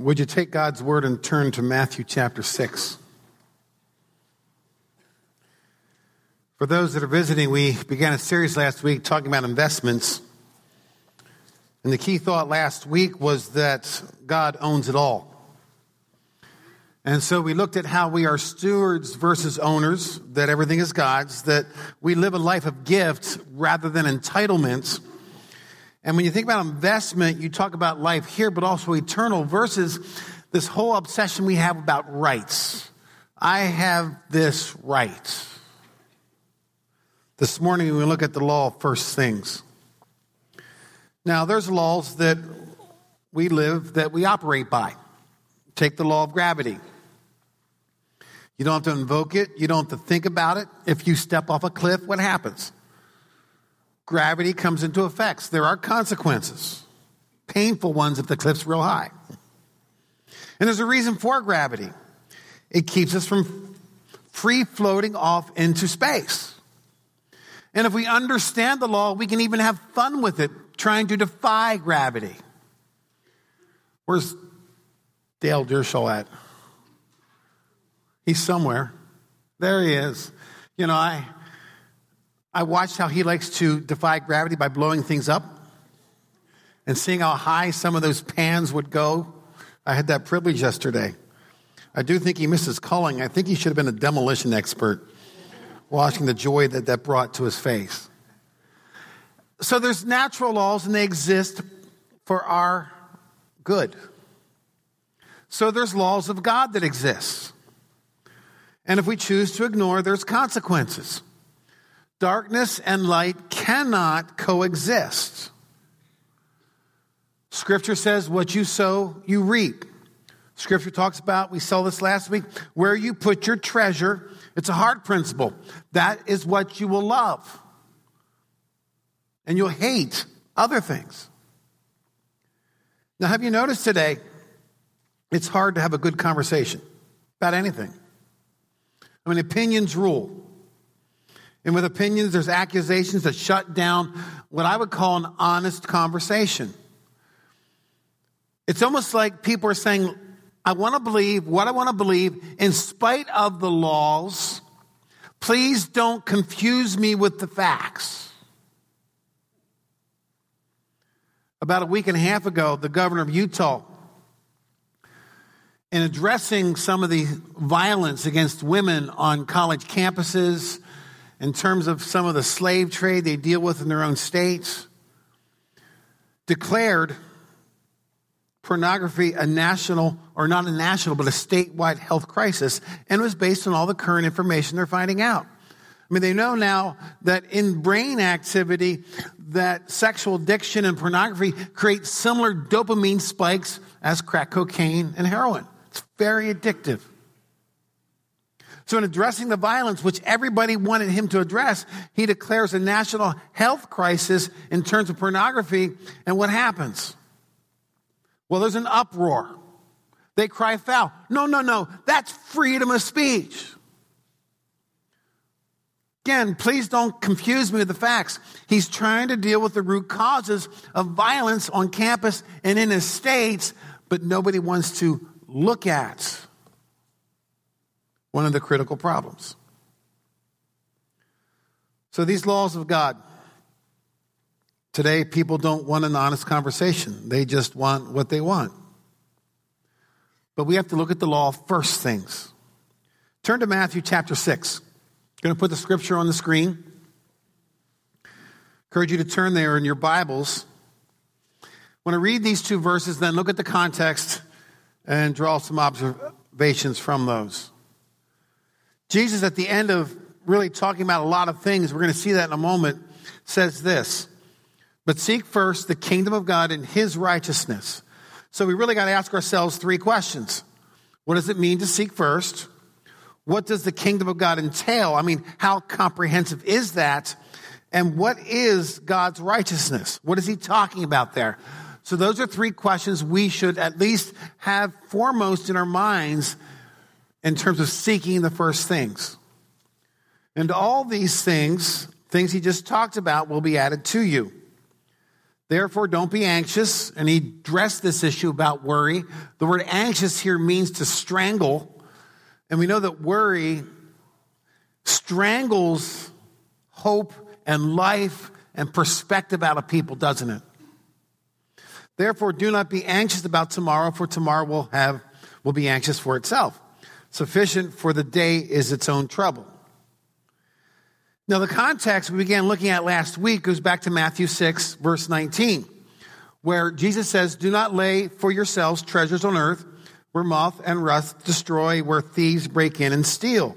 Would you take God's word and turn to Matthew chapter 6? For those that are visiting, we began a series last week talking about investments. And the key thought last week was that God owns it all. And so we looked at how we are stewards versus owners, that everything is God's, that we live a life of gift rather than entitlements and when you think about investment, you talk about life here, but also eternal versus this whole obsession we have about rights. I have this right. This morning we look at the law of first things. Now, there's laws that we live that we operate by. Take the law of gravity. You don't have to invoke it, you don't have to think about it. If you step off a cliff, what happens? Gravity comes into effect. There are consequences, painful ones if the cliff's real high. And there's a reason for gravity. It keeps us from free floating off into space. And if we understand the law, we can even have fun with it, trying to defy gravity. Where's Dale Dershaw at? He's somewhere. There he is. You know, I, I watched how he likes to defy gravity by blowing things up and seeing how high some of those pans would go. I had that privilege yesterday. I do think he misses calling. I think he should have been a demolition expert, watching the joy that that brought to his face. So there's natural laws and they exist for our good. So there's laws of God that exist. And if we choose to ignore, there's consequences. Darkness and light cannot coexist. Scripture says, What you sow, you reap. Scripture talks about, we saw this last week, where you put your treasure. It's a hard principle. That is what you will love. And you'll hate other things. Now, have you noticed today, it's hard to have a good conversation about anything? I mean, opinions rule. And with opinions, there's accusations that shut down what I would call an honest conversation. It's almost like people are saying, I want to believe what I want to believe in spite of the laws. Please don't confuse me with the facts. About a week and a half ago, the governor of Utah, in addressing some of the violence against women on college campuses, in terms of some of the slave trade they deal with in their own states, declared pornography a national, or not a national, but a statewide health crisis, and was based on all the current information they're finding out. I mean, they know now that in brain activity, that sexual addiction and pornography create similar dopamine spikes as crack cocaine and heroin. It's very addictive. So, in addressing the violence, which everybody wanted him to address, he declares a national health crisis in terms of pornography. And what happens? Well, there's an uproar. They cry foul. No, no, no. That's freedom of speech. Again, please don't confuse me with the facts. He's trying to deal with the root causes of violence on campus and in his states, but nobody wants to look at one of the critical problems. So, these laws of God, today people don't want an honest conversation. They just want what they want. But we have to look at the law first things. Turn to Matthew chapter 6. I'm going to put the scripture on the screen. Encourage you to turn there in your Bibles. When I read these two verses, then look at the context and draw some observations from those. Jesus, at the end of really talking about a lot of things, we're going to see that in a moment, says this But seek first the kingdom of God and his righteousness. So we really got to ask ourselves three questions What does it mean to seek first? What does the kingdom of God entail? I mean, how comprehensive is that? And what is God's righteousness? What is he talking about there? So those are three questions we should at least have foremost in our minds in terms of seeking the first things. And all these things, things he just talked about, will be added to you. Therefore, don't be anxious. And he addressed this issue about worry. The word anxious here means to strangle. And we know that worry strangles hope and life and perspective out of people, doesn't it? Therefore, do not be anxious about tomorrow, for tomorrow will have will be anxious for itself. Sufficient for the day is its own trouble. Now, the context we began looking at last week goes back to Matthew 6, verse 19, where Jesus says, Do not lay for yourselves treasures on earth where moth and rust destroy, where thieves break in and steal,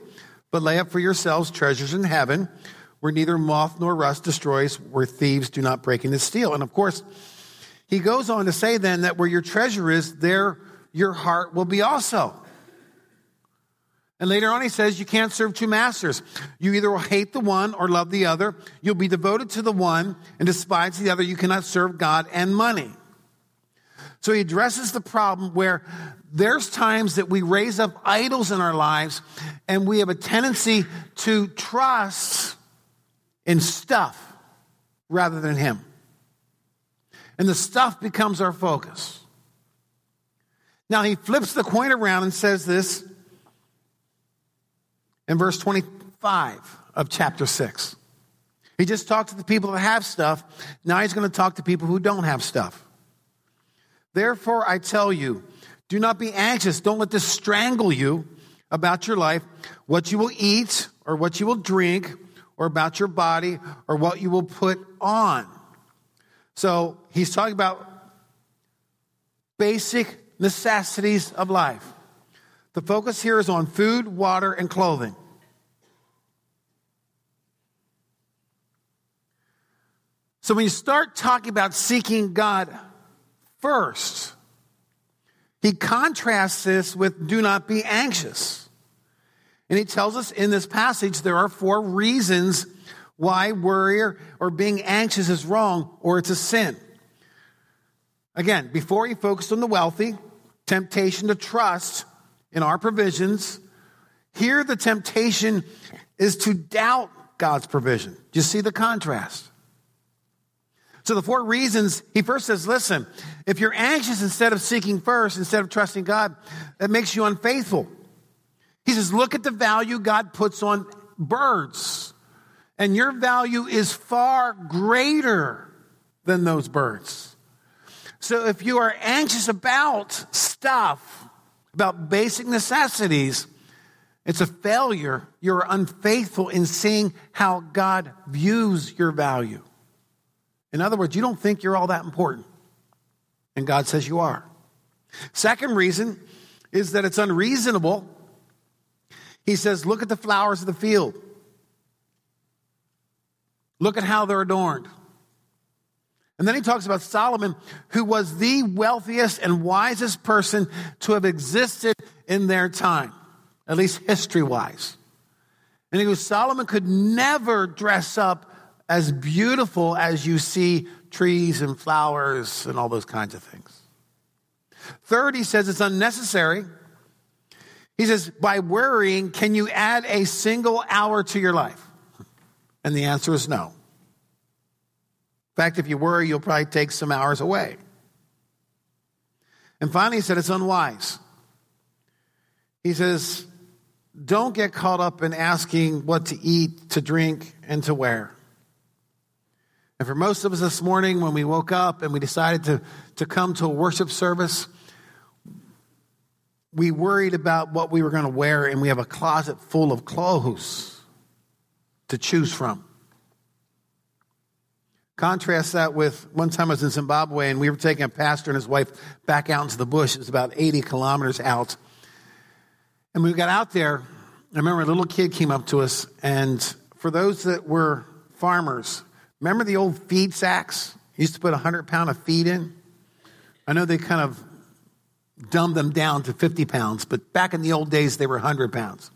but lay up for yourselves treasures in heaven where neither moth nor rust destroys, where thieves do not break in and steal. And of course, he goes on to say then that where your treasure is, there your heart will be also. And later on, he says, You can't serve two masters. You either will hate the one or love the other. You'll be devoted to the one and despise the other. You cannot serve God and money. So he addresses the problem where there's times that we raise up idols in our lives and we have a tendency to trust in stuff rather than him. And the stuff becomes our focus. Now he flips the coin around and says this in verse 25 of chapter 6. He just talked to the people that have stuff. Now he's going to talk to people who don't have stuff. Therefore, I tell you, do not be anxious. Don't let this strangle you about your life, what you will eat or what you will drink, or about your body or what you will put on. So he's talking about basic necessities of life. The focus here is on food, water, and clothing. So when you start talking about seeking God first, he contrasts this with do not be anxious. And he tells us in this passage there are four reasons why worry or, being anxious is wrong or it's a sin. Again, before he focused on the wealthy, temptation to trust in our provisions. Here, the temptation is to doubt God's provision. Do you see the contrast? So, the four reasons, he first says, listen, if you're anxious instead of seeking first, instead of trusting God, that makes you unfaithful. He says, look at the value God puts on birds, and your value is far greater than those birds. So, if you are anxious about stuff, about basic necessities, it's a failure. You're unfaithful in seeing how God views your value. In other words, you don't think you're all that important. And God says you are. Second reason is that it's unreasonable. He says, Look at the flowers of the field. Look at how they're adorned. And then he talks about Solomon, who was the wealthiest and wisest person to have existed in their time, at least history wise. And he goes, Solomon could never dress up as beautiful as you see trees and flowers and all those kinds of things. Third, he says it's unnecessary. He says, by worrying, can you add a single hour to your life? And the answer is no. In fact, if you worry, you'll probably take some hours away. And finally, he said it's unwise. He says, don't get caught up in asking what to eat, to drink, and to wear. And for most of us this morning, when we woke up and we decided to, to come to a worship service, we worried about what we were going to wear, and we have a closet full of clothes to choose from. Contrast that with one time I was in Zimbabwe and we were taking a pastor and his wife back out into the bush. It was about 80 kilometers out. And we got out there. I remember a little kid came up to us, and for those that were farmers, remember the old feed sacks? You used to put a 100 pound of feed in. I know they kind of dumbed them down to 50 pounds, but back in the old days, they were 100 pounds.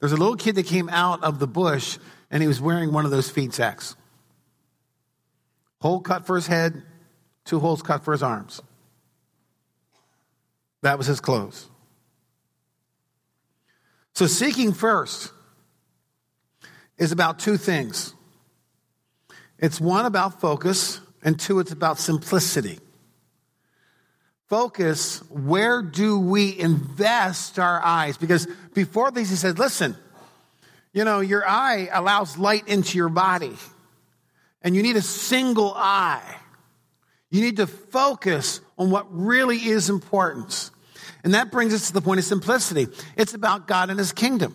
There's a little kid that came out of the bush, and he was wearing one of those feed sacks. Hole cut for his head, two holes cut for his arms. That was his clothes. So, seeking first is about two things it's one about focus, And two, it's about simplicity. Focus, where do we invest our eyes? Because before this, he said, listen, you know, your eye allows light into your body, and you need a single eye. You need to focus on what really is important. And that brings us to the point of simplicity. It's about God and His kingdom.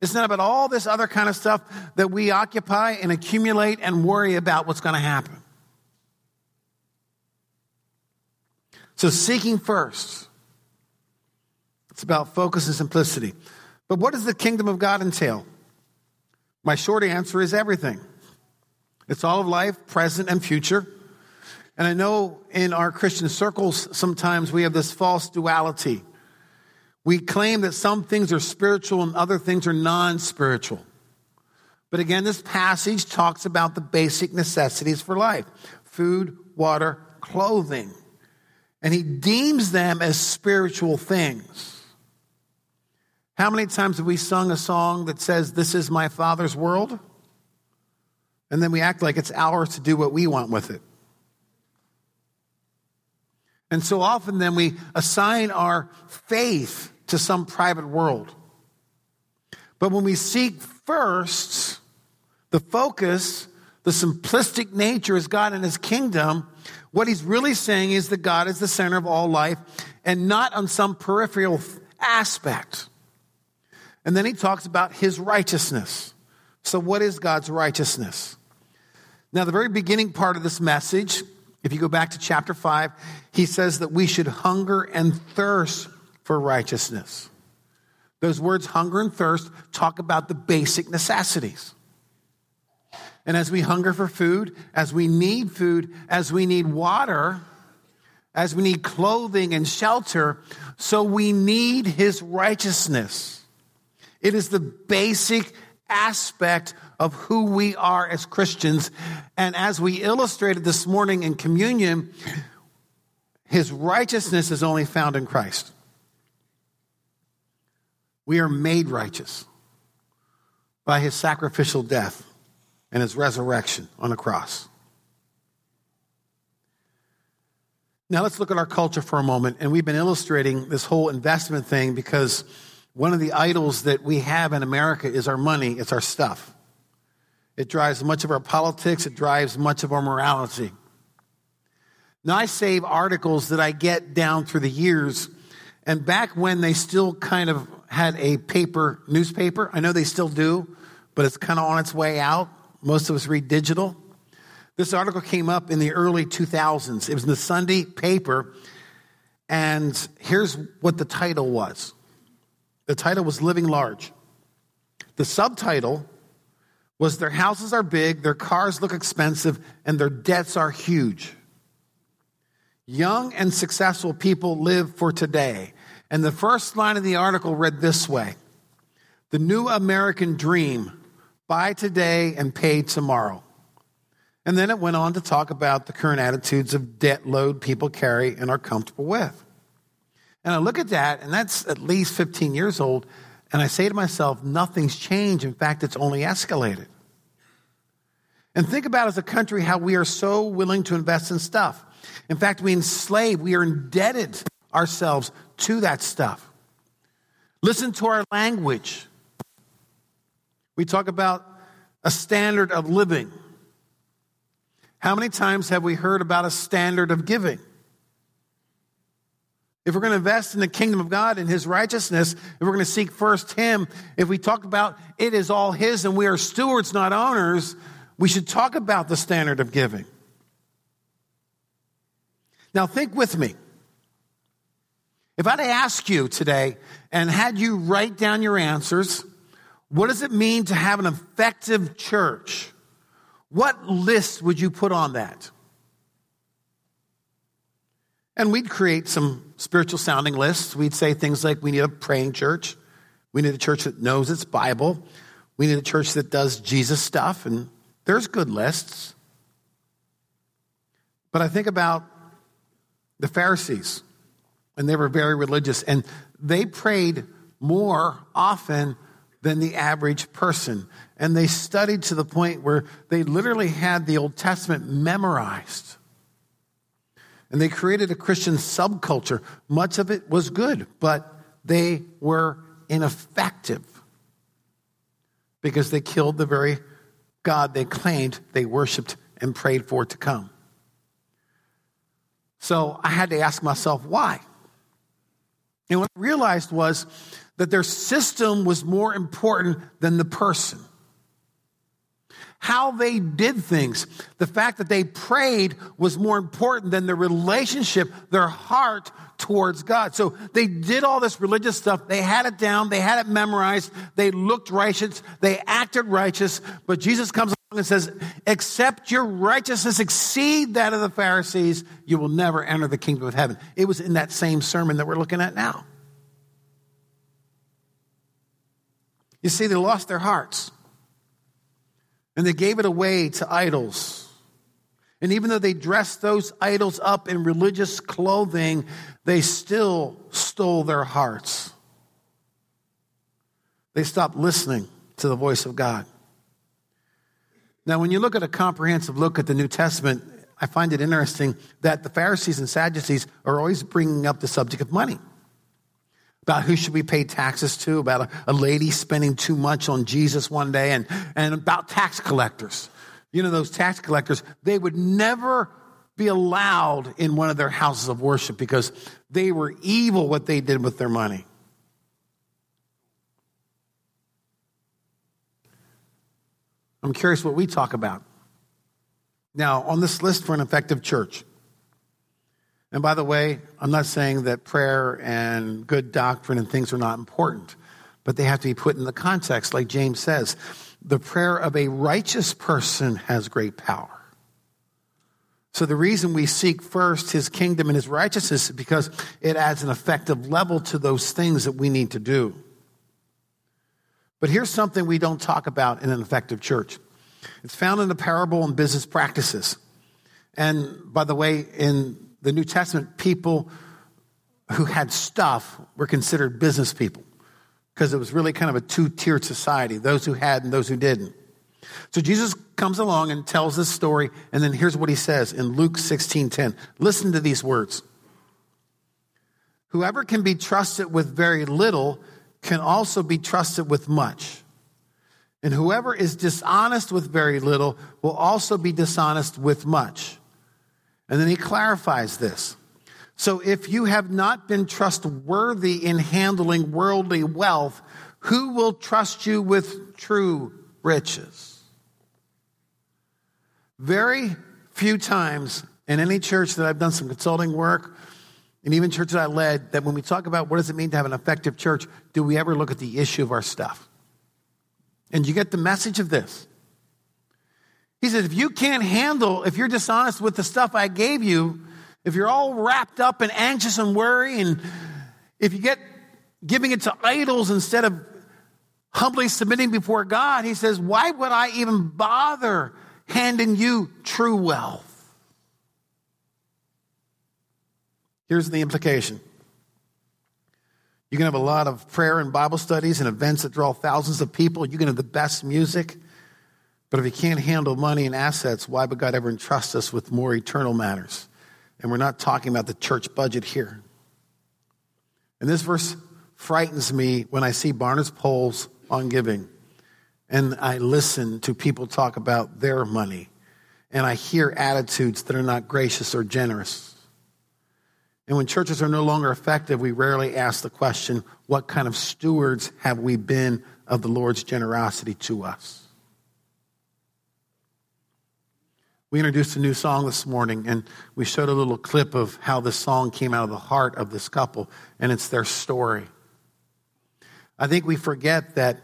It's not about all this other kind of stuff that we occupy and accumulate and worry about what's going to happen. So, seeking first, it's about focus and simplicity. But what does the kingdom of God entail? My short answer is everything. It's all of life, present and future. And I know in our Christian circles, sometimes we have this false duality. We claim that some things are spiritual and other things are non spiritual. But again, this passage talks about the basic necessities for life food, water, clothing. And he deems them as spiritual things. How many times have we sung a song that says, This is my Father's world? And then we act like it's ours to do what we want with it. And so often then we assign our faith to some private world. But when we seek first the focus, the simplistic nature is God and his kingdom, what he's really saying is that God is the center of all life and not on some peripheral aspect. And then he talks about his righteousness. So, what is God's righteousness? Now, the very beginning part of this message if you go back to chapter 5, he says that we should hunger and thirst for righteousness. Those words, hunger and thirst, talk about the basic necessities. And as we hunger for food, as we need food, as we need water, as we need clothing and shelter, so we need his righteousness. It is the basic aspect of who we are as Christians. And as we illustrated this morning in communion, his righteousness is only found in Christ. We are made righteous by his sacrificial death and his resurrection on the cross. Now let's look at our culture for a moment. And we've been illustrating this whole investment thing because one of the idols that we have in America is our money, it's our stuff. It drives much of our politics, it drives much of our morality. Now, I save articles that I get down through the years, and back when they still kind of had a paper newspaper, I know they still do, but it's kind of on its way out. Most of us read digital. This article came up in the early 2000s. It was in the Sunday paper, and here's what the title was the title was Living Large. The subtitle was Their houses are big, their cars look expensive, and their debts are huge. Young and successful people live for today. And the first line of the article read this way The new American dream buy today and pay tomorrow. And then it went on to talk about the current attitudes of debt load people carry and are comfortable with. And I look at that, and that's at least 15 years old, and I say to myself, nothing's changed. In fact, it's only escalated. And think about as a country how we are so willing to invest in stuff. In fact, we enslave, we are indebted ourselves to that stuff. Listen to our language. We talk about a standard of living. How many times have we heard about a standard of giving? If we're going to invest in the kingdom of God and his righteousness, if we're going to seek first him, if we talk about it is all his and we are stewards, not owners, we should talk about the standard of giving. Now, think with me. If I'd ask you today and had you write down your answers, what does it mean to have an effective church? What list would you put on that? And we'd create some spiritual sounding lists. We'd say things like we need a praying church. We need a church that knows its Bible. We need a church that does Jesus stuff. And there's good lists. But I think about the Pharisees, and they were very religious, and they prayed more often than the average person. And they studied to the point where they literally had the Old Testament memorized. And they created a Christian subculture. Much of it was good, but they were ineffective because they killed the very God they claimed they worshiped and prayed for to come. So I had to ask myself why. And what I realized was that their system was more important than the person. How they did things, the fact that they prayed was more important than the relationship, their heart towards God. So they did all this religious stuff. They had it down. They had it memorized. They looked righteous. They acted righteous. But Jesus comes along and says, except your righteousness exceed that of the Pharisees, you will never enter the kingdom of heaven. It was in that same sermon that we're looking at now. You see, they lost their hearts and they gave it away to idols. And even though they dressed those idols up in religious clothing, they still stole their hearts. They stopped listening to the voice of God. Now, when you look at a comprehensive look at the New Testament, I find it interesting that the Pharisees and Sadducees are always bringing up the subject of money. About who should we pay taxes to, about a, a lady spending too much on Jesus one day, and, and about tax collectors you know, those tax collectors, they would never be allowed in one of their houses of worship because they were evil what they did with their money. I'm curious what we talk about. Now, on this list for an effective church, and by the way, I'm not saying that prayer and good doctrine and things are not important, but they have to be put in the context, like James says the prayer of a righteous person has great power. So the reason we seek first his kingdom and his righteousness is because it adds an effective level to those things that we need to do. But here's something we don't talk about in an effective church. It's found in the parable and business practices. And by the way, in the New Testament, people who had stuff were considered business people because it was really kind of a two tiered society those who had and those who didn't. So Jesus comes along and tells this story, and then here's what he says in Luke 16 10. Listen to these words Whoever can be trusted with very little can also be trusted with much. And whoever is dishonest with very little will also be dishonest with much. And then he clarifies this. So if you have not been trustworthy in handling worldly wealth, who will trust you with true riches? Very few times in any church that I've done some consulting work, and even churches I led, that when we talk about what does it mean to have an effective church, do we ever look at the issue of our stuff? And you get the message of this. He says, if you can't handle, if you're dishonest with the stuff I gave you, if you're all wrapped up and anxious and worry, and if you get giving it to idols instead of humbly submitting before God, he says, Why would I even bother handing you true wealth? Here's the implication. You can have a lot of prayer and Bible studies and events that draw thousands of people. You can have the best music. But if you can't handle money and assets, why would God ever entrust us with more eternal matters? And we're not talking about the church budget here. And this verse frightens me when I see Barna's polls on giving. And I listen to people talk about their money. And I hear attitudes that are not gracious or generous. And when churches are no longer effective, we rarely ask the question, what kind of stewards have we been of the Lord's generosity to us? We introduced a new song this morning, and we showed a little clip of how this song came out of the heart of this couple, and it's their story. I think we forget that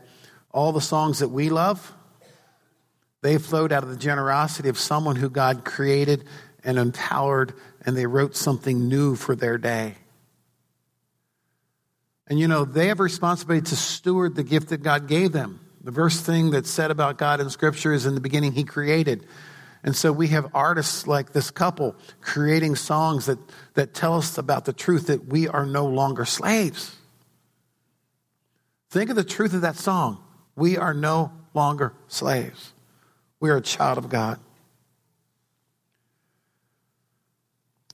all the songs that we love, they flowed out of the generosity of someone who God created and empowered, and they wrote something new for their day. And you know, they have a responsibility to steward the gift that God gave them. The first thing that's said about God in Scripture is in the beginning, He created. And so we have artists like this couple creating songs that, that tell us about the truth that we are no longer slaves. Think of the truth of that song. We are no longer slaves. We are a child of God.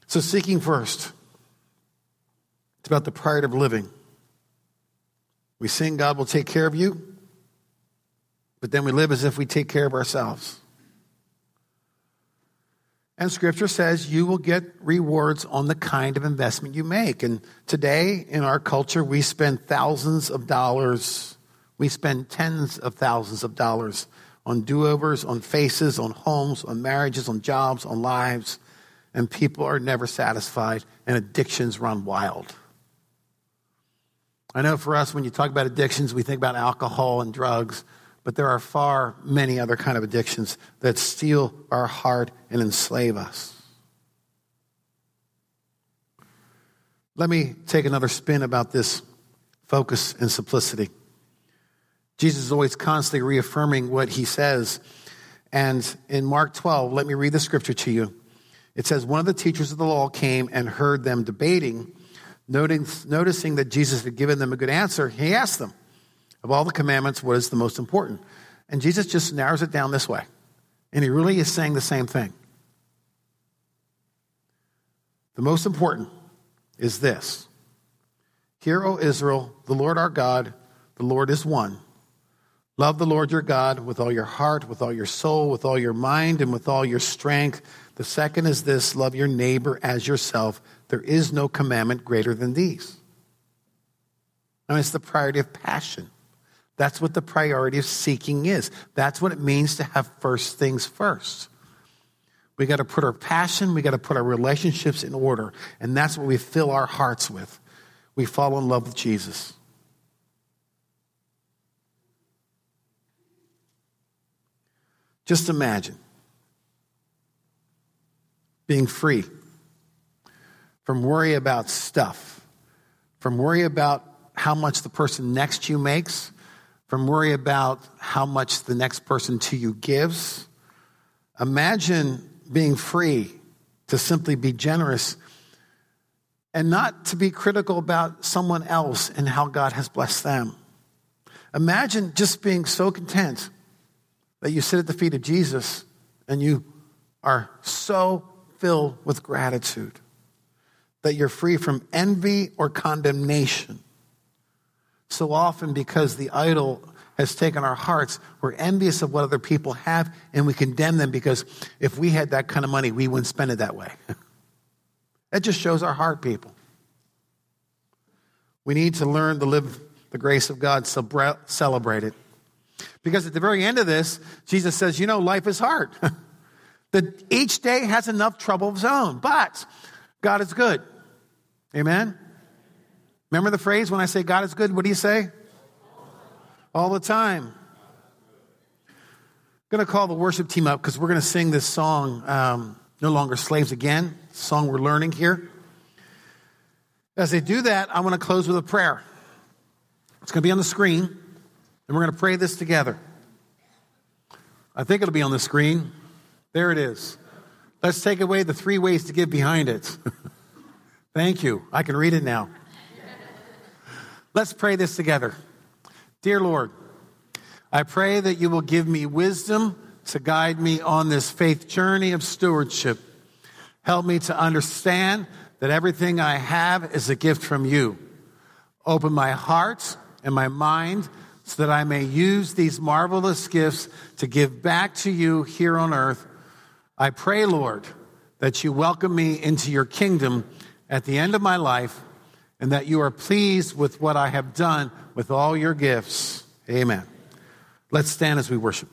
So, seeking first, it's about the pride of living. We sing, God will take care of you, but then we live as if we take care of ourselves. And scripture says you will get rewards on the kind of investment you make. And today in our culture, we spend thousands of dollars, we spend tens of thousands of dollars on do overs, on faces, on homes, on marriages, on jobs, on lives. And people are never satisfied, and addictions run wild. I know for us, when you talk about addictions, we think about alcohol and drugs but there are far many other kind of addictions that steal our heart and enslave us. Let me take another spin about this focus and simplicity. Jesus is always constantly reaffirming what he says. And in Mark 12, let me read the scripture to you. It says, One of the teachers of the law came and heard them debating. noticing that Jesus had given them a good answer, he asked them, of all the commandments, what is the most important? And Jesus just narrows it down this way. And he really is saying the same thing. The most important is this Hear, O Israel, the Lord our God, the Lord is one. Love the Lord your God with all your heart, with all your soul, with all your mind, and with all your strength. The second is this love your neighbor as yourself. There is no commandment greater than these. I mean, it's the priority of passion. That's what the priority of seeking is. That's what it means to have first things first. We got to put our passion, we got to put our relationships in order, and that's what we fill our hearts with. We fall in love with Jesus. Just imagine being free from worry about stuff, from worry about how much the person next to you makes, from worry about how much the next person to you gives. Imagine being free to simply be generous and not to be critical about someone else and how God has blessed them. Imagine just being so content that you sit at the feet of Jesus and you are so filled with gratitude that you're free from envy or condemnation so often, because the idol has taken our hearts, we're envious of what other people have and we condemn them because if we had that kind of money, we wouldn't spend it that way. that just shows our heart, people. We need to learn to live the grace of God, celebrate it. Because at the very end of this, Jesus says, you know, life is hard. that each day has enough trouble of its own, but God is good. Amen? Remember the phrase when I say God is good, what do you say? All the time. I'm going to call the worship team up because we're going to sing this song, um, No Longer Slaves Again, song we're learning here. As they do that, I want to close with a prayer. It's going to be on the screen, and we're going to pray this together. I think it'll be on the screen. There it is. Let's take away the three ways to give behind it. Thank you. I can read it now. Let's pray this together. Dear Lord, I pray that you will give me wisdom to guide me on this faith journey of stewardship. Help me to understand that everything I have is a gift from you. Open my heart and my mind so that I may use these marvelous gifts to give back to you here on earth. I pray, Lord, that you welcome me into your kingdom at the end of my life and that you are pleased with what I have done with all your gifts. Amen. Let's stand as we worship.